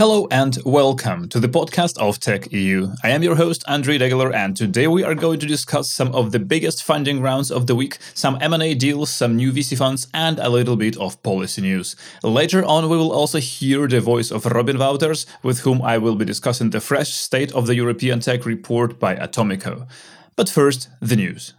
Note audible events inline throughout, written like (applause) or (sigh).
Hello and welcome to the podcast of Tech EU. I am your host Andrei Degeler and today we are going to discuss some of the biggest funding rounds of the week, some M&A deals, some new VC funds and a little bit of policy news. Later on we will also hear the voice of Robin Wouters with whom I will be discussing the fresh state of the European tech report by Atomico. But first, the news.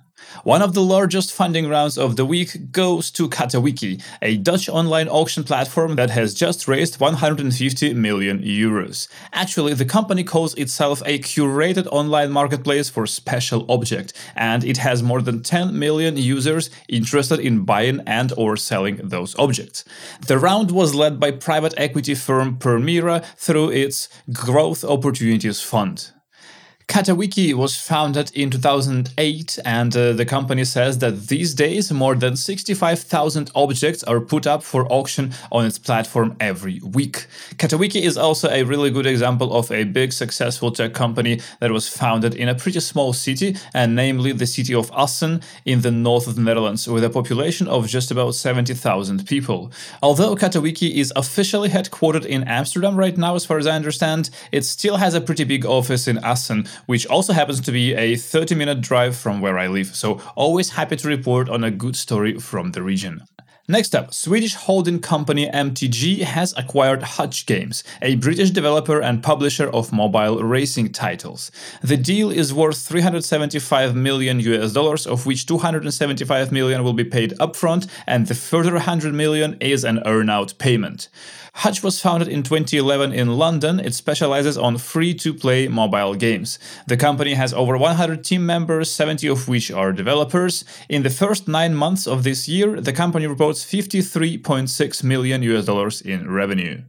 One of the largest funding rounds of the week goes to Catawiki, a Dutch online auction platform that has just raised 150 million euros. Actually, the company calls itself a curated online marketplace for special object, and it has more than 10 million users interested in buying and or selling those objects. The round was led by private equity firm Permira through its Growth Opportunities Fund. Catawiki was founded in 2008, and uh, the company says that these days more than 65,000 objects are put up for auction on its platform every week. Catawiki is also a really good example of a big successful tech company that was founded in a pretty small city, and namely the city of Assen in the north of the Netherlands, with a population of just about 70,000 people. Although Catawiki is officially headquartered in Amsterdam right now, as far as I understand, it still has a pretty big office in Assen which also happens to be a 30 minute drive from where I live. So, always happy to report on a good story from the region. Next up, Swedish holding company MTG has acquired Hutch Games, a British developer and publisher of mobile racing titles. The deal is worth 375 million US dollars, of which 275 million will be paid upfront, and the further 100 million is an earnout payment. Hutch was founded in 2011 in London. It specializes on free to play mobile games. The company has over 100 team members, 70 of which are developers. In the first nine months of this year, the company reports 53.6 million US dollars in revenue.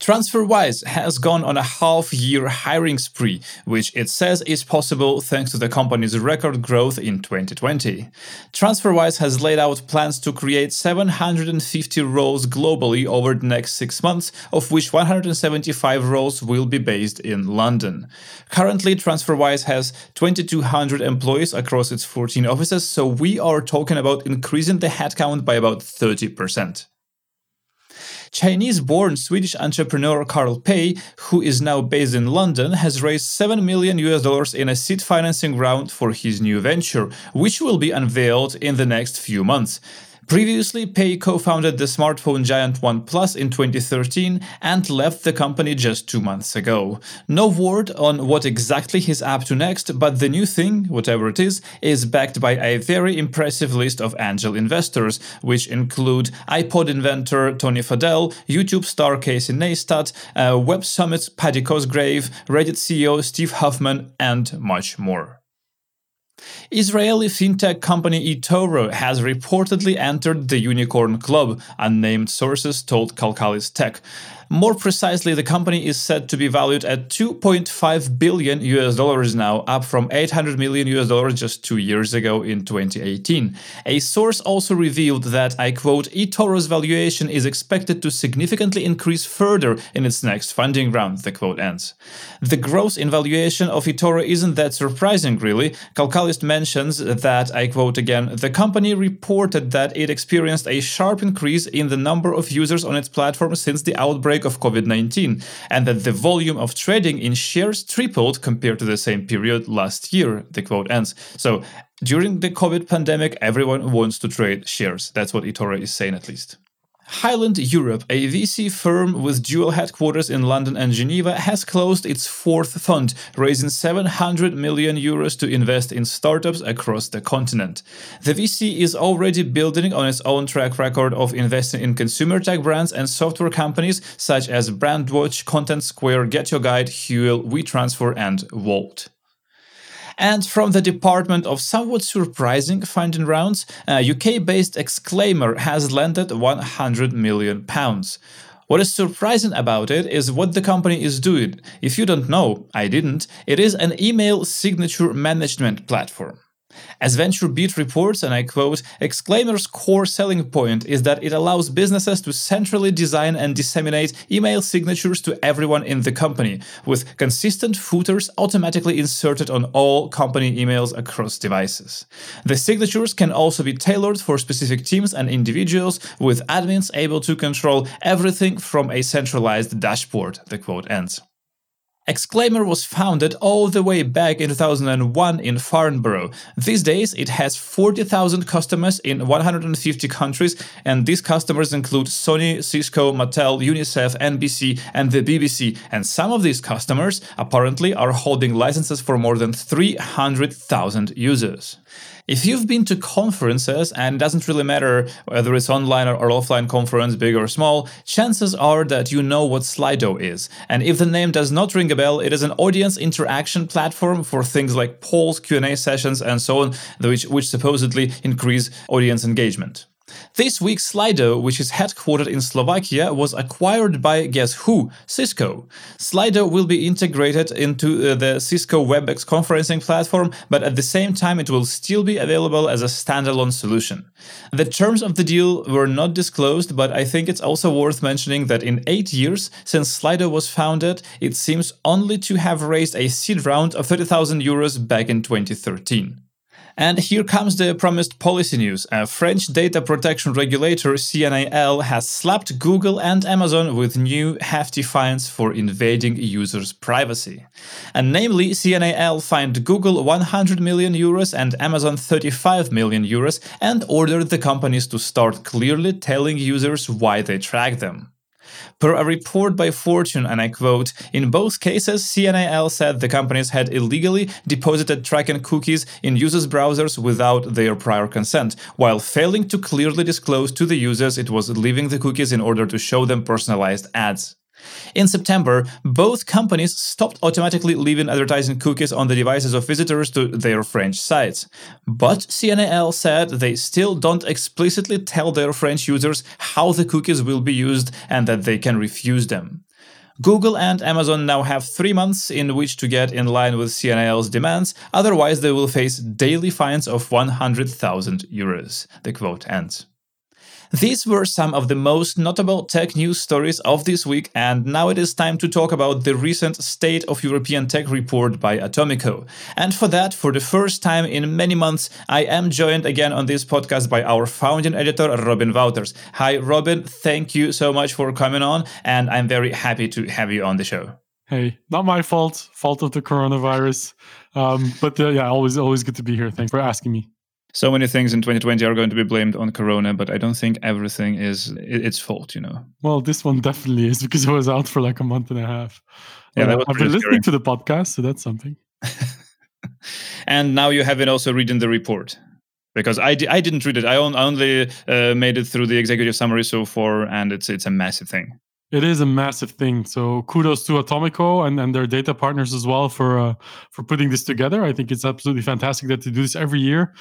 TransferWise has gone on a half year hiring spree, which it says is possible thanks to the company's record growth in 2020. TransferWise has laid out plans to create 750 roles globally over the next six months, of which 175 roles will be based in London. Currently, TransferWise has 2,200 employees across its 14 offices, so we are talking about increasing the headcount by about 30%. Chinese born Swedish entrepreneur Carl Pei, who is now based in London, has raised 7 million US dollars in a seed financing round for his new venture, which will be unveiled in the next few months. Previously, Pei co founded the smartphone giant OnePlus in 2013 and left the company just two months ago. No word on what exactly he's up to next, but the new thing, whatever it is, is backed by a very impressive list of angel investors, which include iPod inventor Tony Fadell, YouTube star Casey Neistat, uh, Web Summit's Paddy Cosgrave, Reddit CEO Steve Huffman, and much more. Israeli fintech company eToro has reportedly entered the unicorn club, unnamed sources told Calcalist Tech. More precisely, the company is said to be valued at 2.5 billion US dollars now, up from 800 million US dollars just two years ago in 2018. A source also revealed that, I quote, eToro's valuation is expected to significantly increase further in its next funding round, the quote ends. The growth in valuation of eToro isn't that surprising, really. Calcalist mentions that, I quote again, the company reported that it experienced a sharp increase in the number of users on its platform since the outbreak outbreak of COVID 19, and that the volume of trading in shares tripled compared to the same period last year, the quote ends. So, during the COVID pandemic, everyone wants to trade shares. That's what eToro is saying, at least. Highland Europe, a VC firm with dual headquarters in London and Geneva, has closed its fourth fund, raising 700 million euros to invest in startups across the continent. The VC is already building on its own track record of investing in consumer tech brands and software companies such as Brandwatch, Content Square, Get Your Guide, Huel, WeTransfer, and Wolt. And from the department of somewhat surprising funding rounds, uh, UK based Exclaimer has landed 100 million pounds. What is surprising about it is what the company is doing. If you don't know, I didn't, it is an email signature management platform. As VentureBeat reports, and I quote, Exclaimer's core selling point is that it allows businesses to centrally design and disseminate email signatures to everyone in the company, with consistent footers automatically inserted on all company emails across devices. The signatures can also be tailored for specific teams and individuals, with admins able to control everything from a centralized dashboard, the quote ends. Exclaimer was founded all the way back in 2001 in Farnborough. These days, it has 40,000 customers in 150 countries, and these customers include Sony, Cisco, Mattel, UNICEF, NBC, and the BBC. And some of these customers apparently are holding licenses for more than 300,000 users. If you've been to conferences, and doesn't really matter whether it's online or, offline conference, big or small, chances are that you know what Slido is. And if the name does not ring a bell, it is an audience interaction platform for things like polls, Q&A sessions, and so on, which, which supposedly increase audience engagement. This week, Slido, which is headquartered in Slovakia, was acquired by guess who? Cisco. Slido will be integrated into uh, the Cisco WebEx conferencing platform, but at the same time, it will still be available as a standalone solution. The terms of the deal were not disclosed, but I think it's also worth mentioning that in eight years since Slido was founded, it seems only to have raised a seed round of 30,000 euros back in 2013. And here comes the promised policy news. A French data protection regulator, CNIL, has slapped Google and Amazon with new hefty fines for invading users' privacy. And namely, CNIL fined Google 100 million euros and Amazon 35 million euros and ordered the companies to start clearly telling users why they track them. Per a report by Fortune, and I quote, in both cases, CNIL said the companies had illegally deposited tracking cookies in users' browsers without their prior consent, while failing to clearly disclose to the users it was leaving the cookies in order to show them personalized ads. In September, both companies stopped automatically leaving advertising cookies on the devices of visitors to their French sites. But CNIL said they still don't explicitly tell their French users how the cookies will be used and that they can refuse them. Google and Amazon now have three months in which to get in line with CNIL's demands, otherwise, they will face daily fines of 100,000 euros. The quote ends. These were some of the most notable tech news stories of this week, and now it is time to talk about the recent State of European Tech report by Atomico. And for that, for the first time in many months, I am joined again on this podcast by our founding editor, Robin Wouters. Hi, Robin, thank you so much for coming on, and I'm very happy to have you on the show. Hey, not my fault, fault of the coronavirus. Um, but uh, yeah, always, always good to be here. Thanks for asking me so many things in 2020 are going to be blamed on corona but i don't think everything is its fault you know? Well this one definitely is because it was out for like a month and a half. Yeah uh, i've been listening to the podcast so that's something. (laughs) And now you have been also reading the report. Because I, di- I didn't read it. I, on- I only uh, made it through the executive summary so far and it's it's a massive thing. It is a massive thing. So kudos to Atomico and, and their data partners as well for uh, for putting this together. I think it's absolutely fantastic that they do this every year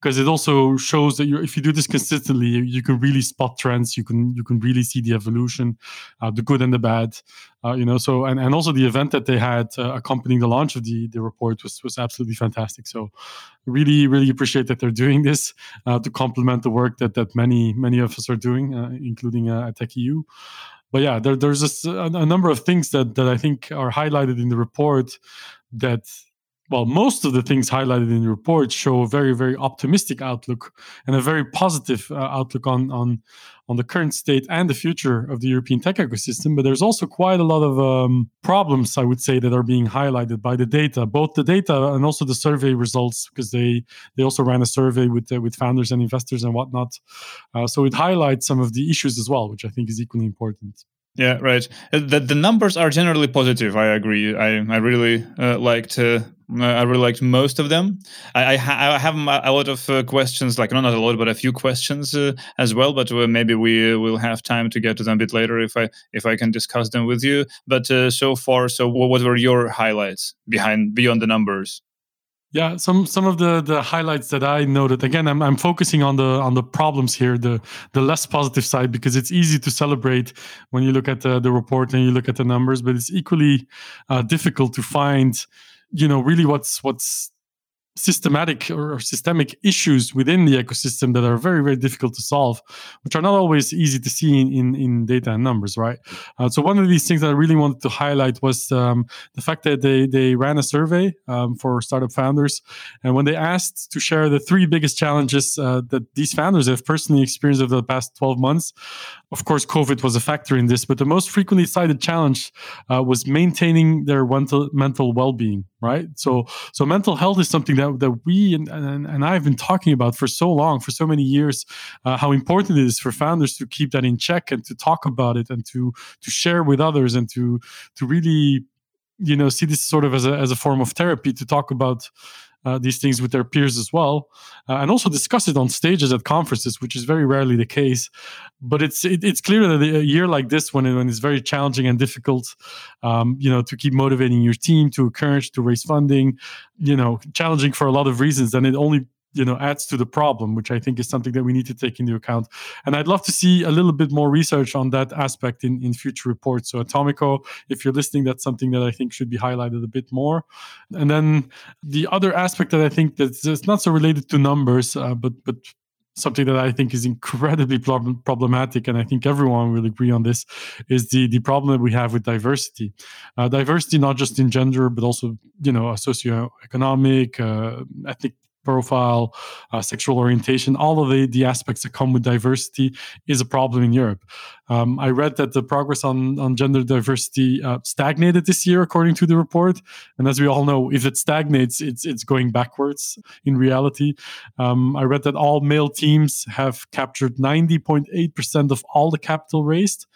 because it also shows that if you do this consistently you, you, can really spot trends. You can you can really see the evolution uh, the good and the bad uh, you know so and, and also the event that they had uh, accompanying the launch of the the report was was absolutely fantastic. So really really appreciate that they're doing this uh, to complement the work that that many many of us are doing uh, including uh, at TechEU but yeah there, there's a, a number of things that that i think are highlighted in the report that well, most of the things highlighted in the report show a very, very optimistic outlook and a very positive uh, outlook on, on, on the current state and the future of the European tech ecosystem. But there's also quite a lot of um, problems, I would say, that are being highlighted by the data, both the data and also the survey results, because they they also ran a survey with uh, with founders and investors and whatnot. Uh, so it highlights some of the issues as well, which I think is equally important. Yeah, right. Uh, the, the numbers are generally positive. I agree. I, I really uh, liked uh, I really liked most of them. I, I, ha- I have a lot of uh, questions, like no, not a lot, but a few questions uh, as well. But uh, maybe we will have time to get to them a bit later if I if I can discuss them with you. But so far, so what were your highlights behind beyond the numbers? Yeah, some some of the the highlights that I noted. Again, I'm I'm focusing on the on the problems here, the the less positive side, because it's easy to celebrate when you look at the, the report and you look at the numbers, but it's equally uh, difficult to find, you know, really what's what's systematic or systemic issues within the ecosystem that are very very difficult to solve which are not always easy to see in in, in data and numbers right? Uh, so one of these things that i really wanted to highlight was um, the fact that they they ran a survey um, for startup founders. And when they asked to share the three biggest challenges uh, that these founders have personally experienced over the past 12 months of course covid was a factor in this but the most frequently cited challenge uh, was maintaining their mental mental well-being right? So so mental health is something that that we and, and, and i've been talking about for so long for so many years uh, how important it is for founders to keep that in check and to talk about it and to to share with others and to to really you know see this sort of as a as a form of therapy to talk about uh, these things with their peers as well, uh, and also discuss it on stages at conferences, which is very rarely the case. But it's it, it's clear that a year like this, when, it, when it's very challenging and difficult, um, you know, to keep motivating your team, to encourage, to raise funding, you know, challenging for a lot of reasons, then it only you know adds to the problem which i think is something that we need to take into account. And i'd love to see a little bit more research on that aspect in, in future reports. So atomico if you're listening that's something that i think should be highlighted a bit more. And then the other aspect that i think that's not so related to numbers uh, but but something that I think is incredibly problem- problematic, and I think everyone will agree on this, is the the problem that we have with diversity. Uh, diversity, not just in gender, but also you know socioeconomic, uh, ethnic profile, uh, sexual orientation, all of the, the aspects that come with diversity is a problem in Europe. Um, I read that the progress on, on gender diversity uh, stagnated this year, according to the report. And as we all know, if it stagnates, it's, it's going backwards in reality. Um, I read that all male teams have captured 90.8% of all the capital raised.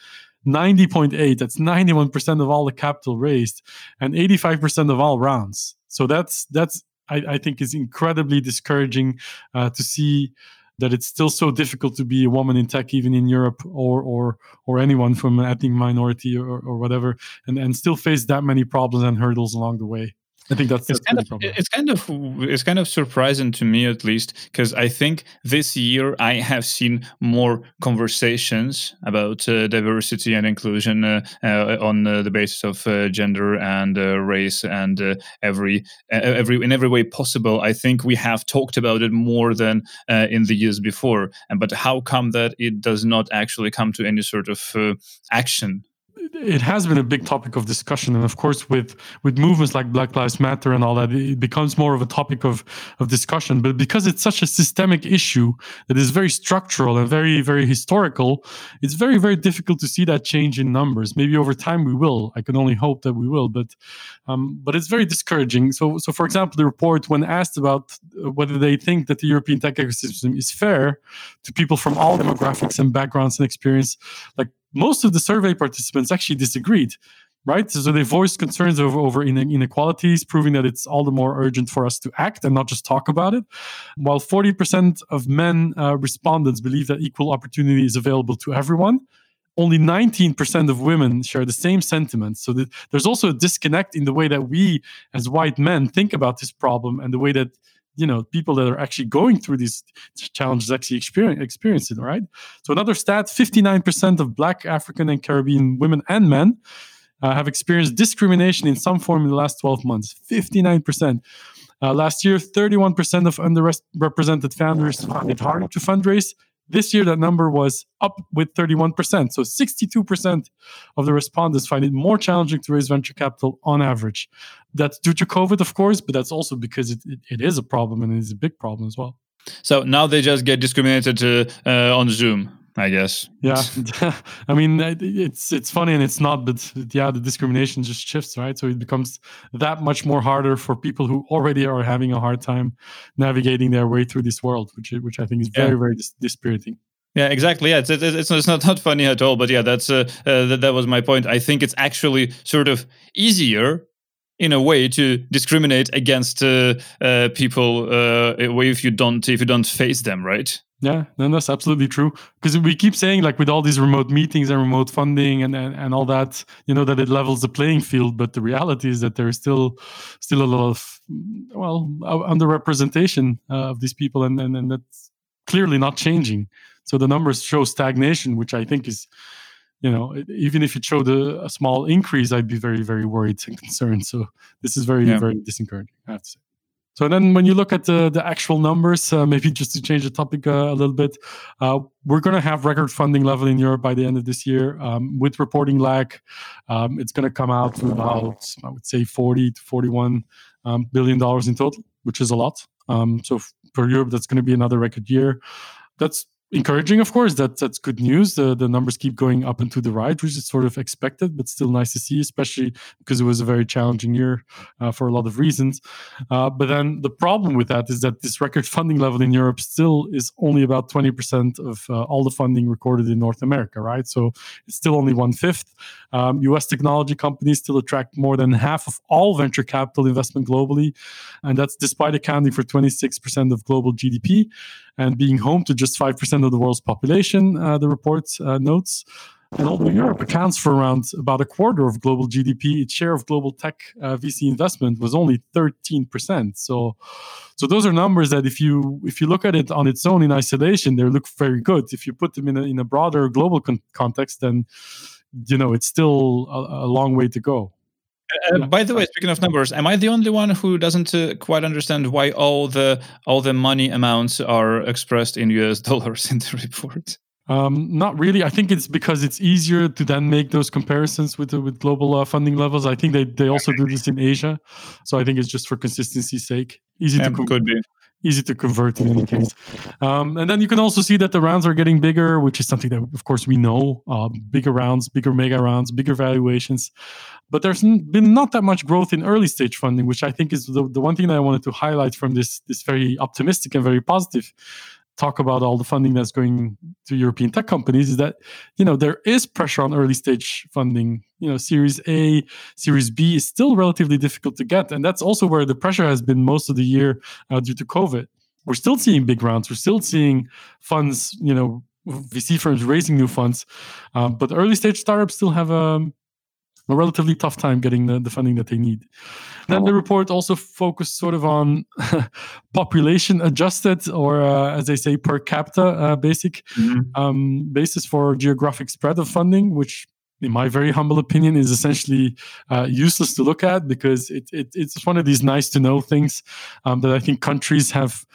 90.8 that's 91% of all the capital raised and 85% of all rounds so that's that's I, I think is incredibly discouraging uh, to see that it's still so difficult to be a woman in tech, even in Europe or or or anyone from an ethnic minority or, or whatever, and and still face that many problems and hurdles along the way. I think that's, it's kind of it's kind of it's kind of surprising to me at least because I think this year I have seen more conversations about uh, diversity and inclusion uh, uh, on uh, the basis of uh, gender and uh, race and every every in every way possible. I think we have talked about it more than in the years before. And but how come that it does not actually come to any sort of action it has been a big topic of discussion and of course with with movements like black lives matter and all that it becomes more of a topic of of discussion. But because it's such a systemic issue that is very structural and very very historical it's very very difficult to see that change in numbers. Maybe over time we will. I can only hope that we will but um, but it's very discouraging. So so for example the report when asked about whether they think that the european tech ecosystem is fair to people from all demographics and backgrounds and experience like most of the survey participants actually disagreed right? So they voiced concerns over, over inequalities proving that it's all the more urgent for us to act and not just talk about it. While 40% of men uh, respondents believe that equal opportunity is available to everyone only 19% of women share the same sentiments. So there's also a disconnect in the way that we as white men think about this problem and the way that you know people that are actually going through these challenges actually experience, experience it right? So another stat 59% of black african and caribbean women and men uh, have experienced discrimination in some form in the last 12 months. 59% uh, last year 31% of underrepresented founders found it hard to fundraise this year, that number was up with 31%. So 62% of the respondents find it more challenging to raise venture capital on average. That's due to COVID, of course, but that's also because it, it, it is a problem and it is a big problem as well. So now they just get discriminated uh, on Zoom. I guess. Yeah, (laughs) (laughs) I mean it's it's funny and it's not, but yeah, the discrimination just shifts, right? So it becomes that much more harder for people who already are having a hard time navigating their way through this world, which which I think is very yeah. very dis- dispiriting. Yeah, exactly. Yeah, it's it's, it's, it's not, not funny at all. But yeah, that's uh, uh, that, that was my point. I think it's actually sort of easier in a way to discriminate against uh, uh, people uh, if you don't if you don't face them, right? Yeah, then that's absolutely true. Because we keep saying, like, with all these remote meetings and remote funding and, and, and all that, you know, that it levels the playing field. But the reality is that there is still still a lot of, well, underrepresentation uh, of these people, and, and, and that's clearly not changing. So the numbers show stagnation, which I think is, you know, even if it showed a, a small increase, I'd be very, very worried and concerned. So this is very, yeah. very disencouraging, I have to say. So then, when you look at the, the actual numbers, uh, maybe just to change the topic uh, a little bit, uh, we're going to have record funding level in Europe by the end of this year. Um, with reporting lag, um, it's going to come out to about, I would say, 40 to 41 um, billion dollars in total, which is a lot. Um, so for Europe, that's going to be another record year. That's encouraging, of course. That that's good news. The the numbers keep going up and to the right, which is sort of expected, but still nice to see, especially because it was a very challenging year uh, for a lot of reasons. Uh, but then the problem with that is that this record funding level in Europe still is only about twenty percent of uh, all the funding recorded in North America, right? So it's still only one fifth. Um, U.S. technology companies still attract more than half of all venture capital investment globally, and that's despite accounting for twenty six percent of global GDP and being home to just 5% of the world's population, uh, the report uh, notes. And although Europe accounts for around about a quarter of global GDP, its share of global tech uh, VC investment was only 13%. So, so those are numbers that if you if you look at it on its own in isolation, they look very good. If you put them in a, in a broader global con- context, then you know it's still a, a long way to go. Uh, by the way, speaking of numbers, am I the only one who doesn't uh, quite understand why all the all the money amounts are expressed in US (laughs) dollars in the report? Um, not really. I think it's because it's easier to then make those comparisons with with global uh, funding levels. I think they, they also do this in Asia, so I think it's just for consistency's sake. Easy yeah, to could be easy to convert in any case. Um, and then you can also see that the rounds are getting bigger, which is something that, of course, we know. Uh, bigger rounds, bigger mega rounds, bigger valuations. But there's been not that much growth in early stage funding, which I think is the, the one thing that I wanted to highlight from this this very optimistic and very positive talk about all the funding that's going to European tech companies is that you know there is pressure on early stage funding. You know, Series A, Series B is still relatively difficult to get, and that's also where the pressure has been most of the year uh, due to COVID. We're still seeing big rounds. We're still seeing funds. You know, VC firms raising new funds, um, but early stage startups still have a um, a relatively tough time getting the, the funding that they need. Then the report also focused sort of on (laughs) population adjusted, or uh, as they say, per capita uh, basic mm-hmm. um, basis for geographic spread of funding, which in my very humble opinion, is essentially uh, useless to look at because it, it, it's one of these nice to know things um, that I think countries have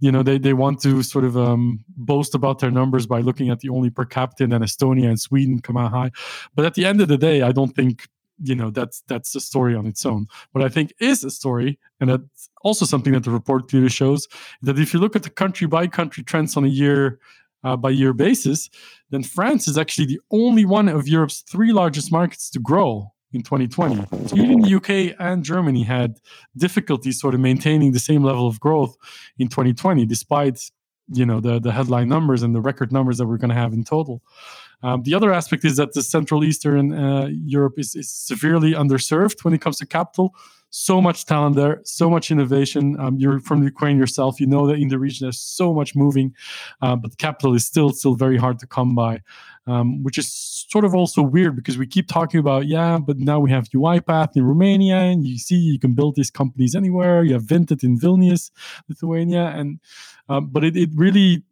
you know they, they want to sort of um, boast about their numbers by looking at the only per capita and estonia and sweden come out high. But at the end of the day i don't think you know that's that's a story on its own. What i think is a story and that's also something that the report clearly shows that if you look at the country by country trends on a year uh, by year basis then france is actually the only one of europe's three largest markets to grow in 2020. So even the UK and Germany had difficulties sort of maintaining the same level of growth in 2020, despite you know the the headline numbers and the record numbers that we're going to have in total. Um, the other aspect is that the Central Eastern uh, Europe is, is severely underserved when it comes to capital so much talent there, so much innovation. Um, you're from Ukraine yourself. You know that in the region there's so much moving, uh, but capital is still still very hard to come by, um, which is sort of also weird because we keep talking about yeah, but now we have UiPath in Romania, and you see you can build these companies anywhere. You have Vinted in Vilnius, Lithuania, and um, but it, it really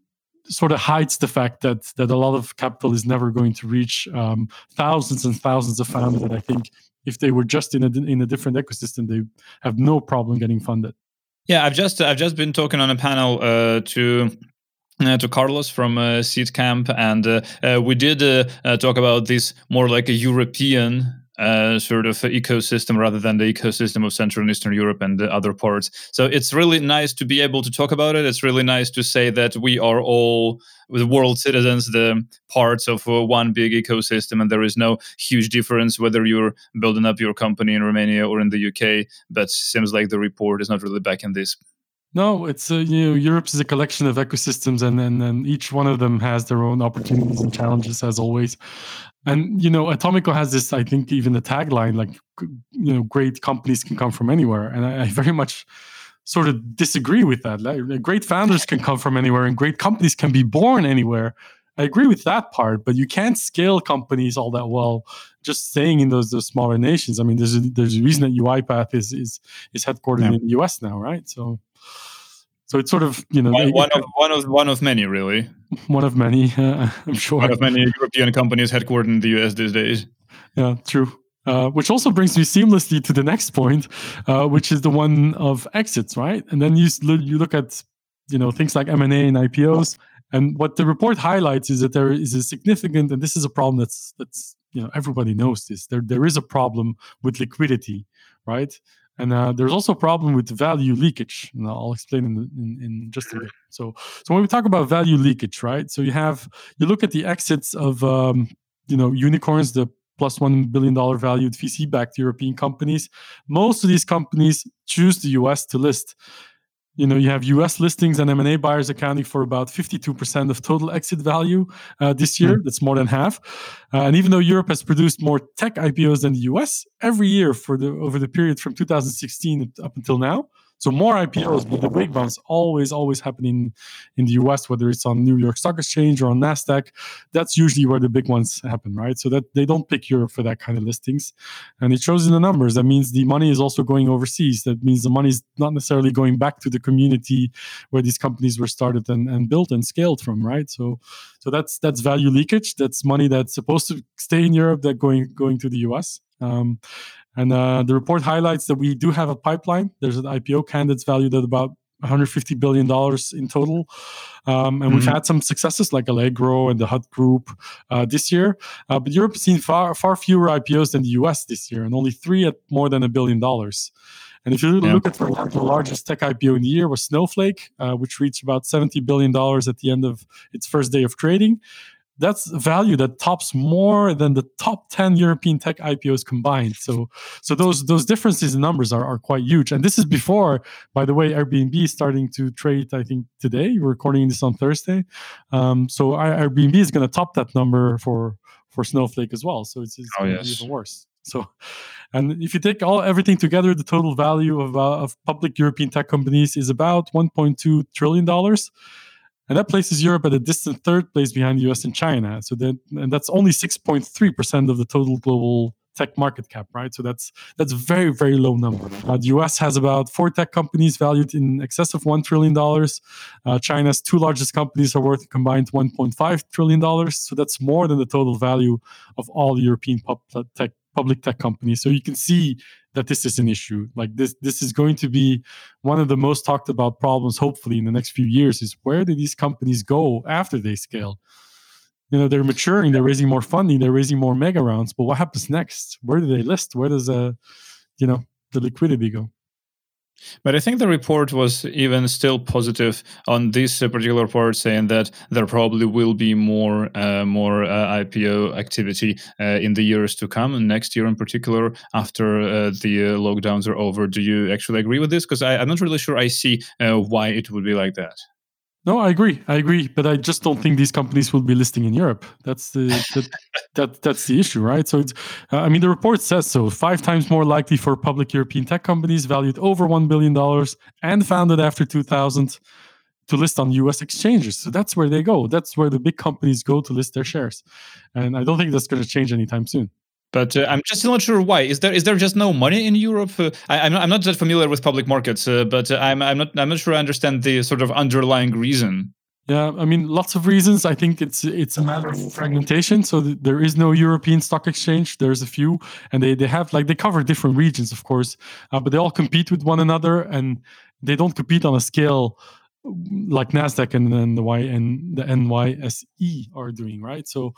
sort of hides the fact that that a lot of capital is never going to reach um, thousands and thousands of founders. And I think if they were just in a in a different ecosystem, they have no problem getting funded. Yeah, I've just I've just been talking on a panel uh, to uh, to Carlos from uh, Seed Camp, and uh, uh we did uh, uh, talk about this more like a European sort of ecosystem rather than the ecosystem of Central and Eastern Europe and the other parts. So it's really nice to be able to talk about it. It's really nice to say that we are all the world citizens, the parts of one big ecosystem, and there is no huge difference whether you're building up your company in Romania or in the UK. But seems like the report is not really back in this. No, it's uh, you know Europe is a collection of ecosystems, and, and and each one of them has their own opportunities and challenges, as always. And you know, Atomico has this. I think even the tagline, like you know, great companies can come from anywhere, and I, I very much sort of disagree with that. Like, great founders can come from anywhere, and great companies can be born anywhere. I agree with that part, but you can't scale companies all that well just staying in those those smaller nations. I mean, there's a, there's a reason that UiPath is is is headquartered yeah. in the US now, right? So so it's sort of you know one, one of one of one of many, really. One of many, uh, (laughs) I'm sure. One of many European companies headquartered in the US these days. Yeah, true. Uh, which also brings me seamlessly to the next point, uh, which is the one of exits, right? And then you you look at you know things like M and A and IPOs, and what the report highlights is that there is a significant, and this is a problem that's that's you know everybody knows this. There there is a problem with liquidity, right? And uh, there's also a problem with value leakage. And I'll explain in, in, in, just a bit. So, so when we talk about value leakage, right? So you have you look at the exits of um, you know unicorns, the plus one billion dollar valued VC-backed European companies. Most of these companies choose the US to list you know you have us listings and m&a buyers accounting for about 52% of total exit value uh, this year mm. that's more than half uh, and even though europe has produced more tech ipos than the us every year for the over the period from 2016 up until now so more IPOs, but the big ones always, always happening in the US, whether it's on New York Stock Exchange or on Nasdaq. That's usually where the big ones happen, right? So that they don't pick Europe for that kind of listings, and it shows in the numbers. That means the money is also going overseas. That means the money is not necessarily going back to the community where these companies were started and, and built and scaled from, right? So, so that's that's value leakage. That's money that's supposed to stay in Europe that going going to the US. Um, and uh, the report highlights that we do have a pipeline. There's an IPO candidates valued at about 150 billion dollars in total, um, and mm-hmm. we've had some successes like Allegro and the Hut Group uh, this year. Uh, but Europe seen far far fewer IPOs than the US this year, and only three at more than a billion dollars. And if you yeah. look at, for example, the largest tech IPO in the year was Snowflake, uh, which reached about $70 billion at the end of its first day of trading that's value that tops more than the top 10 European tech IPOs combined. So so those those differences in numbers are, are quite huge. And this is before, by the way, Airbnb is starting to trade, I think today. We're recording this on Thursday. Um, so Airbnb is going to top that number for for Snowflake as well. So it's, it's oh, yes. even worse. So, and if you take all everything together, the total value of uh, of public European tech companies is about 1.2 trillion dollars and that places Europe at a distant third place behind the US and China. So that and that's only 6.3% of the total global tech market cap, right? So that's that's very very low number. Uh, the U.S. has about four tech companies valued in excess of one trillion dollars. Uh, China's two largest companies are worth combined 1.5 trillion dollars. So that's more than the total value of all European tech public tech companies. So you can see that this is an issue. Like this, this is going to be one of the most talked about problems. Hopefully, in the next few years, is where do these companies go after they scale? You know, they're maturing, they're raising more funding, they're raising more mega rounds. But what happens next? Where do they list? Where does uh, you know, the liquidity go? But I think the report was even still positive on this uh, particular part, saying that there probably will be more uh, more uh, IPO activity uh, in the years to come, and next year in particular, after uh, the uh, lockdowns are over. Do you actually agree with this? Because I'm not really sure I see why it would be like that. No, I agree. I agree, but I just don't think these companies will be listing in Europe. That's the that, (laughs) that that's the issue, right? So it's, uh, I mean, the report says so. Five times more likely for public European tech companies valued over one billion dollars and founded after 2000 to list on U.S. exchanges. So that's where they go. That's where the big companies go to list their shares, and I don't think that's going to change anytime soon. But uh, I'm just not sure why. Is there is there just no money in Europe? Uh, I, am not, I'm not that familiar with public markets, uh, but I'm I'm not I'm not sure I understand the sort of underlying reason. Yeah, I mean, lots of reasons. I think it's it's a matter of fragmentation. So th- there is no European stock exchange. There's a few, and they they have like they cover different regions, of course, uh, but they all compete with one another, and they don't compete on a scale like Nasdaq and then the Y and the NYSE are doing, right? So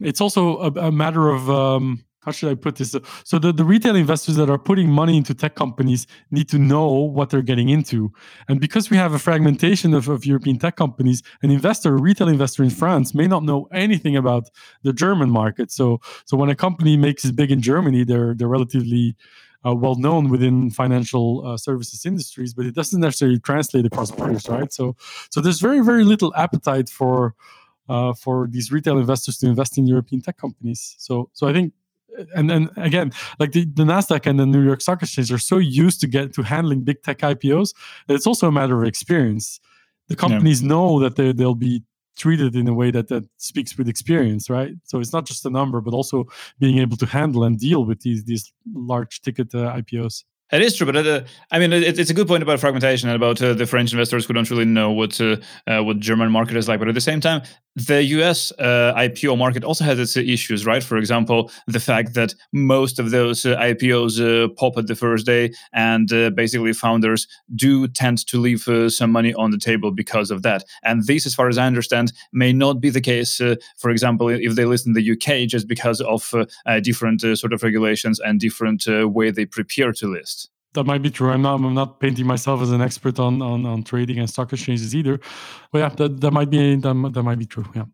it's also a, a matter of um, how should I put this? So the, the retail investors that are putting money into tech companies need to know what they're getting into. And because we have a fragmentation of, of European tech companies, an investor, a retail investor in France may not know anything about the German market. So so when a company makes it big in Germany, they're they're relatively uh, well known within financial uh, services industries, but it doesn't necessarily translate across borders, right? So so there's very very little appetite for uh, for these retail investors to invest in European tech companies. So, so I think, and then again, like the, the Nasdaq and the New York Stock Exchange are so used to get to handling big tech IPOs that it's also a matter of experience. The companies yeah. know that they they'll be treated in a way that that speaks with experience, right? So it's not just a number, but also being able to handle and deal with these these large ticket uh, IPOs. It is true, but uh, I mean, it, it's a good point about fragmentation and about uh, the French investors who don't really know what uh, uh what German market is like. But at the same time, the US uh, IPO market also has its issues, right? For example, the fact that most of those uh, IPOs uh, pop at the first day, and uh, basically founders do tend to leave uh, some money on the table because of that. And this, as far as I understand, may not be the case, uh, for example, if they list in the UK, just because of different sort of regulations and different way they prepare to list that might be true. I'm not I'm not painting myself as an expert on on, on trading and stock exchanges either. But yeah, that, that might be that, that might be true. Yeah.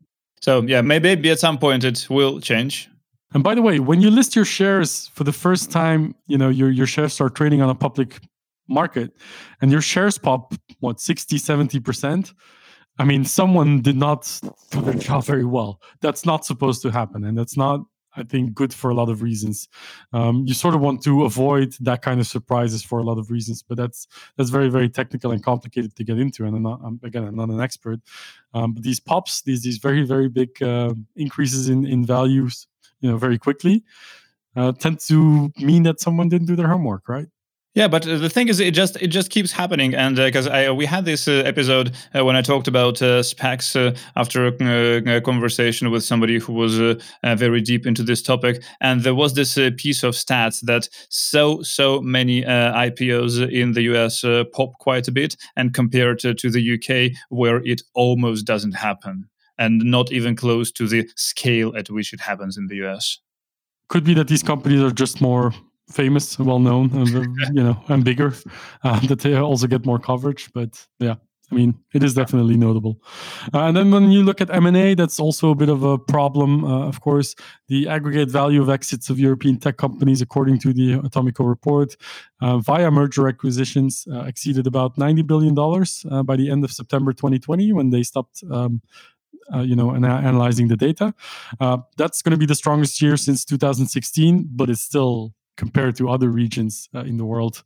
So yeah, maybe at some point it will change. And by the way, when you list your shares for the first time, you know your your shares start trading on a public market and your shares pop what 60 70% i mean someone did not do their job very well that's not supposed to happen and that's not I think good for a lot of reasons. Um, you sort of want to avoid that kind of surprises for a lot of reasons, but that's that's very very technical and complicated to get into. And I'm not, I'm, again, I'm not an expert. Um, but these pops, these these very very big uh, increases in in values, you know, very quickly, uh, tend to mean that someone didn't do their homework, right? Yeah, but uh, the thing is, it just it just keeps happening, and because uh, we had this uh, episode uh, when I talked about uh, SPACs uh, after a, a, conversation with somebody who was very deep into this topic, and there was this piece of stats that so so many IPOs in the US pop quite a bit, and compared to, to the UK where it almost doesn't happen, and not even close to the scale at which it happens in the US. Could be that these companies are just more famous, well known, (laughs) you know, and bigger, uh, that they also get more coverage. But yeah, I mean, it is definitely notable. Uh, and then when you look at M&A, that's also a bit of a problem. Uh, of course, the aggregate value of exits of European tech companies, according to the Atomico report, uh, via merger acquisitions, uh, exceeded about $90 billion uh, by the end of September 2020 when they stopped um, uh, you know, and analyzing the data. Uh, that's going to be the strongest year since 2016, but it's still compared to other regions uh, in the world,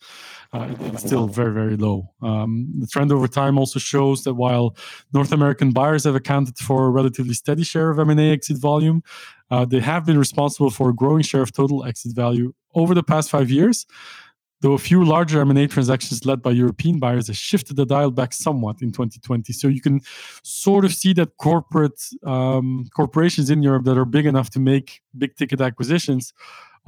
uh, it's still very, very low. Um, the trend over time also shows that while North American buyers have accounted for a relatively steady share of M&A exit volume, uh, they have been responsible for a growing share of total exit value over the past five years. Though a few larger M&A transactions led by European buyers have shifted the dial back somewhat in 2020. So you can sort of see that corporate um, corporations in Europe that are big enough to make big ticket acquisitions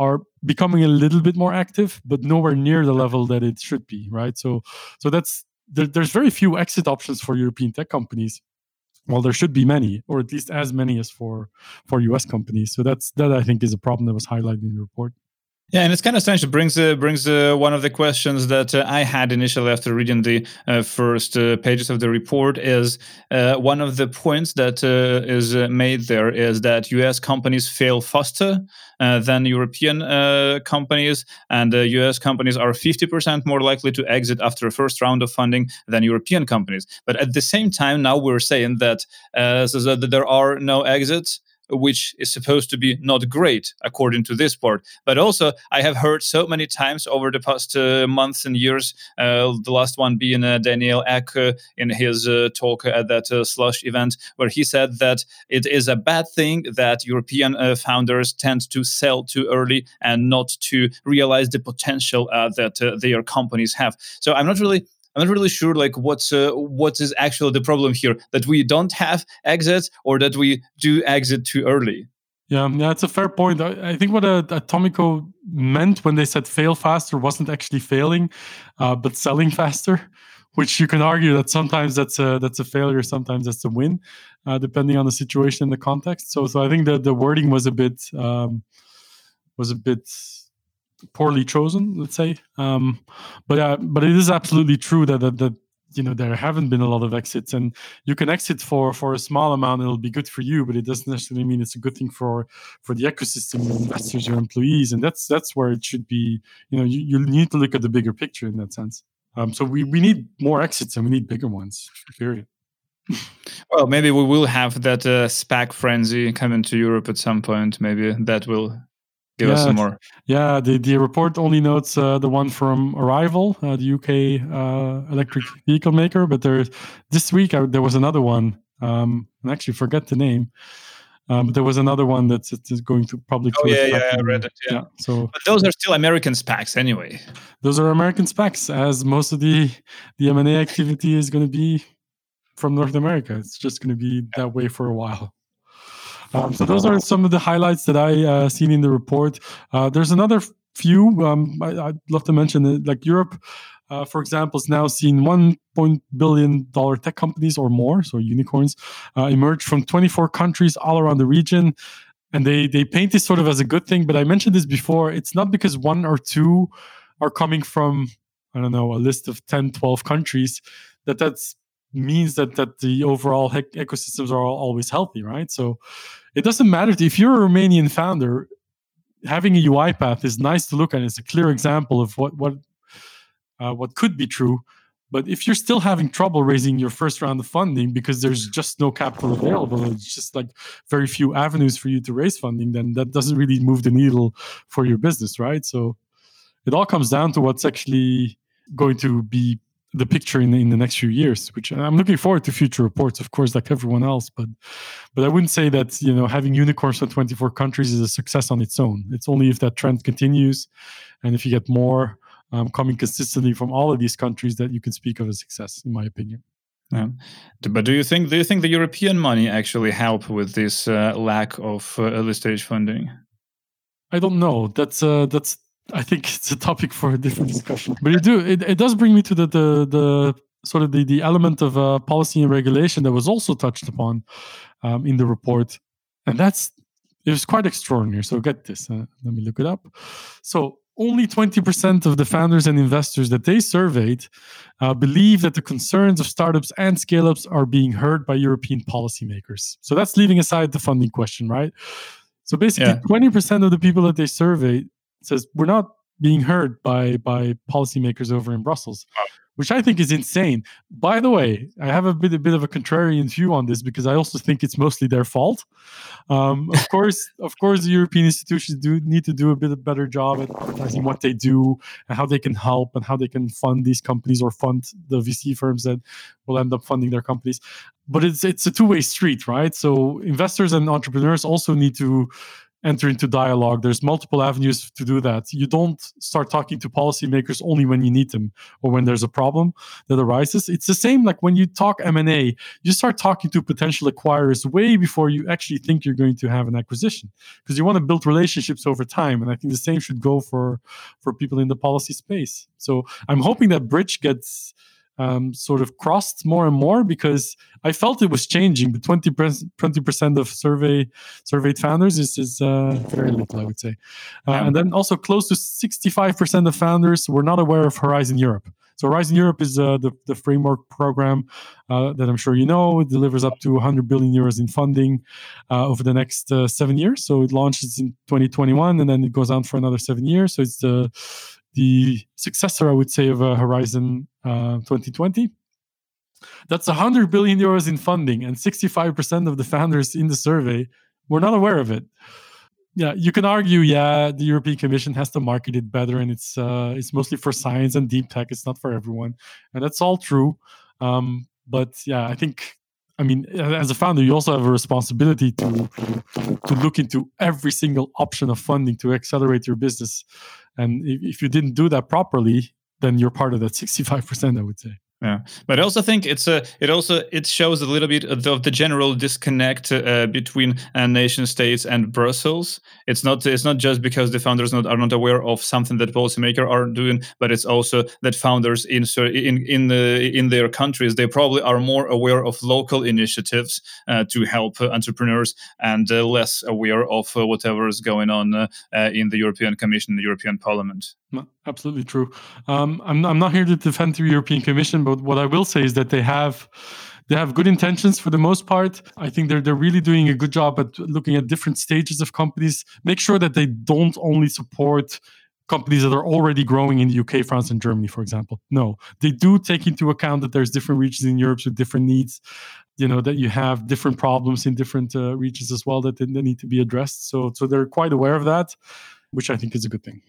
are becoming a little bit more active, but nowhere near the level that it should be, right? So, so that's there, there's very few exit options for European tech companies. Well, there should be many, or at least as many as for for US companies. So that's that I think is a problem that was highlighted in the report. Yeah, and it's kind of strange. It brings uh, brings uh, one of the questions that uh, I had initially after reading the uh, first uh, pages of the report. Is uh, one of the points that is made there is that U.S. companies fail faster than European companies, and U.S. companies are 50% more likely to exit after a first round of funding than European companies. But at the same time, now we're saying that so that there are no exits which is supposed to be not great according to this part. But also, I have heard so many times over the past uh, months and years, uh, the last one being uh, Daniel Ek uh, in his uh, talk at that uh, Slush event, where he said that it is a bad thing that European founders tend to sell too early and not to realize the potential that their companies have. So I'm not really I'm not really sure like what's uh, what is actually the problem here that we don't have exits or that we do exit too early. Yeah, it's a fair point. I, I think what uh, Atomico meant when they said fail faster wasn't actually failing, uh, but selling faster. (laughs) Which you can argue that sometimes that's a that's a failure, sometimes that's a win, uh, depending on the situation and the context. So, so I think that the wording was a bit um, was a bit poorly chosen, let's say. Um, but uh, but it is absolutely true that, that that you know there haven't been a lot of exits, and you can exit for for a small amount. It'll be good for you, but it doesn't necessarily mean it's a good thing for for the ecosystem, your investors, your employees, and that's that's where it should be. You know, you, you need to look at the bigger picture in that sense. Um, so we we need more exits and we need bigger ones. Period. well, maybe we will have that uh, SPAC frenzy coming to Europe at some point. Maybe that will Give yeah, us some more. Yeah, the, the report only notes uh, the one from Arrival, uh, the UK uh, electric vehicle maker. But there, this week there was another one. Um, I actually forget the name. Um, but there was another one that's, that's going to probably. Oh yeah, yeah, I read it. Yeah. yeah. So, but those are still American SPACs anyway. Those are American SPACs, as most of the the M and A activity is going to be from North America. It's just going to be that way for a while. Um, so those are some of the highlights that I uh, seen in the report. Uh, there's another few. Um, I, would love to mention it, like Europe. Uh, for example, is now seeing one point billion dollar tech companies or more, so unicorns, uh, emerge from 24 countries all around the region, and they they paint this sort of as a good thing. But I mentioned this before. It's not because one or two are coming from I don't know a list of 10, 12 countries that that's means that that the overall ecosystems are always healthy, right? So it doesn't matter if you're a Romanian founder. Having a UiPath is nice to look at. It's a clear example of what what uh, what could be true. But if you're still having trouble raising your first round of funding because there's just no capital available, it's just like very few avenues for you to raise funding, then that doesn't really move the needle for your business, right? So it all comes down to what's actually going to be the picture in the, in the next few years which i'm looking forward to future reports of course like everyone else but but i wouldn't say that you know having unicorns from 24 countries is a success on its own it's only if that trend continues and if you get more um, coming consistently from all of these countries that you can speak of a success in my opinion yeah. But do you think do you think the European money actually help with this uh, lack of uh, early stage funding? I don't know. That's uh, that's I think it's a topic for a different discussion. But it do it, it does bring me to the the, the sort of the, the element of uh, policy and regulation that was also touched upon um, in the report, and that's it was quite extraordinary. So get this. Uh, let me look it up. So only 20% of the founders and investors that they surveyed uh, believe that the concerns of startups and scale ups are being heard by European policymakers. So that's leaving aside the funding question, right? So basically, yeah. 20% of the people that they surveyed says we're not being heard by by policymakers over in Brussels, which I think is insane. By the way, I have a bit a bit of a contrarian view on this because I also think it's mostly their fault. Um, of course, of course, the European institutions do need to do a bit of better job at advertising what they do and how they can help and how they can fund these companies or fund the VC firms that will end up funding their companies. But it's it's a two way street, right? So investors and entrepreneurs also need to enter into dialogue. There's multiple avenues to do that. You don't start talking to policymakers only when you need them or when there's a problem that arises. It's the same like when you talk M&A, you start talking to potential acquirers way before you actually think you're going to have an acquisition because you want to build relationships over time and I think the same should go for for people in the policy space. So I'm hoping that bridge gets um, sort of crossed more and more because I felt it was changing. But 20 percent of survey surveyed founders is, is uh, very little, I would say. Uh, and then also close to 65 percent of founders were not aware of Horizon Europe. So Horizon Europe is uh, the, the framework program uh, that I'm sure you know. It delivers up to 100 billion euros in funding uh, over the next uh, seven years. So it launches in 2021 and then it goes on for another seven years. So it's the the successor, I would say, of uh, Horizon uh, 2020. That's 100 billion euros in funding, and 65% of the founders in the survey were not aware of it. Yeah, you can argue, yeah, the European Commission has to market it better, and it's uh, it's mostly for science and deep tech. It's not for everyone, and that's all true. Um, but yeah, I think I mean, as a founder, you also have a responsibility to to look into every single option of funding to accelerate your business and if, if you didn't do that properly, then you're part of that (laughs) 65%, I would say. Yeah, but I also think it's a it also it shows a little bit of the, of the general disconnect uh, between uh, nation states and Brussels. It's not it's not just because the founders not, are not aware of something that policymakers are doing, but it's also that founders in in in the in their countries they probably are more aware of local initiatives uh, to help entrepreneurs and uh, less aware of uh, whatever is going on uh, in the European Commission, the European Parliament. Absolutely true. Um, I'm I'm not here to defend the European Commission, but what I will say is that they have they have good intentions for the most part. I think they're they're really doing a good job at looking at different stages of companies. Make sure that they don't only support companies that are already growing in the UK, France, and Germany, for example. No, they do take into account that there's different regions in Europe with different needs. You know that you have different problems in different uh, regions as well that, that need to be addressed. So so they're quite aware of that, which I think is a good thing.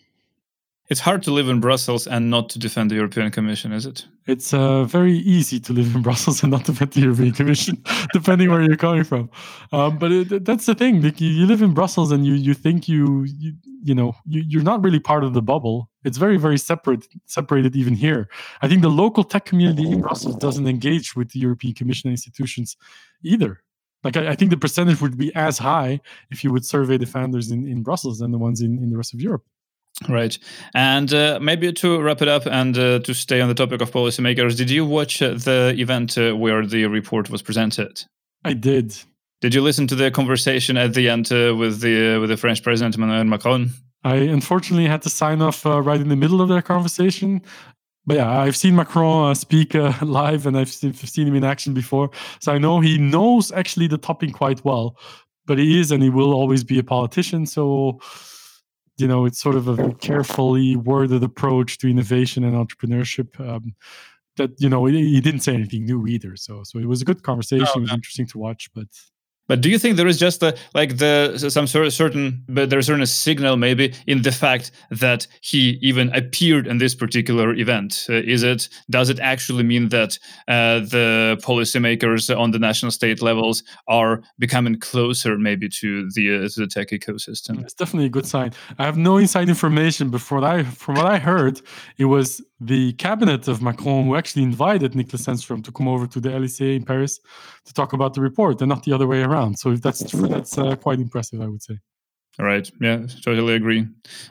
It's hard to live in Brussels and not to defend the European Commission, is it? It's uh, very easy to live in (laughs) Brussels and not defend the European Commission, (laughs) depending where you're coming from. Um, but it, that's the thing. Like you, live in Brussels and you you think you you, you know you, you're not really part of the bubble. It's very very separate separated even here. I think the local tech community in Brussels doesn't engage with the European Commission institutions either. Like I, I, think the percentage would be as high if you would survey the founders in, in Brussels than the ones in, in the rest of Europe. Right. And uh, maybe to wrap it up and uh, to stay on the topic of policymakers, did you watch uh, the event uh, where the report was presented? I did. Did you listen to the conversation at the end uh, with the uh, with the French president Emmanuel Macron? I unfortunately had to sign off right in the middle of their conversation. But yeah, I've seen Macron speak (laughs) live and I've seen, I've seen him in action before. So I know he knows actually the topic quite well. But he is and he will always be a politician. So you know it's sort of a carefully worded approach to innovation and entrepreneurship um, that you know he, didn't say anything new either. So so it was a good conversation. It was interesting to watch but but do you think there is just a, like the some sort of certain, but there's certain signal maybe in the fact that he even appeared in this particular event? Uh, is it does it actually mean that uh, the policymakers on the national state levels are becoming closer maybe to the uh, to the tech ecosystem? It's definitely a good sign. I have no inside information, but I from what I heard, it was the cabinet of Macron who actually invited Niklas Zennström to come over to the Elysee in Paris to talk about the report, and not the other way around around. So if that's true, that's uh, quite impressive, I would say. All right. Yeah, totally agree.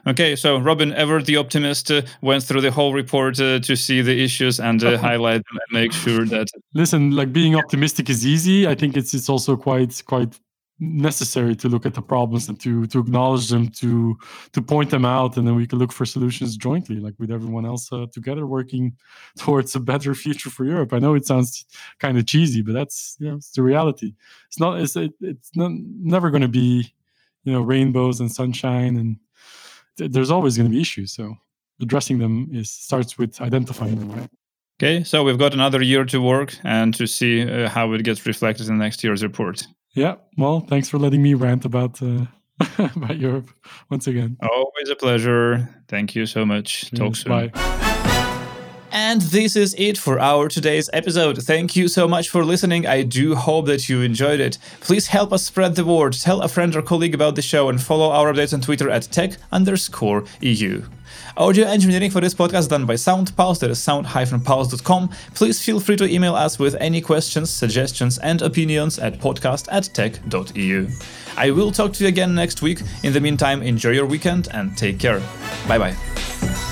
Okay, so Robin, ever the optimist, uh, went through the whole report uh, to see the issues and uh, (laughs) highlight them and make sure that. Listen, like being optimistic is easy. I think it's it's also quite quite necessary to look at the problems and to to acknowledge them to to point them out and then we can look for solutions jointly like with everyone else uh, together working (laughs) towards a better future for europe. I know it sounds kind of cheesy but that's you know it's the reality. It's not it's it, it's not never going to be you know rainbows and sunshine and th- there's always going to be issues so addressing them is starts with identifying them right? Okay so we've got another year to work and to see uh, how it gets reflected in next year's report yeah. Well, thanks for letting me rant about uh, (laughs) about Europe once again. Always a pleasure. Thank you so much. Talk soon. Bye. And this is it for our today's episode. Thank you so much for listening. I do hope that you enjoyed it. Please help us spread the word, tell a friend or colleague about the show, and follow our updates on Twitter at tech underscore EU. Audio engineering for this podcast done by SoundPulse, that is sound-pulse.com. Please feel free to email us with any questions, suggestions, and opinions at podcast at tech.eu. I will talk to you again next week. In the meantime, enjoy your weekend and take care. Bye bye.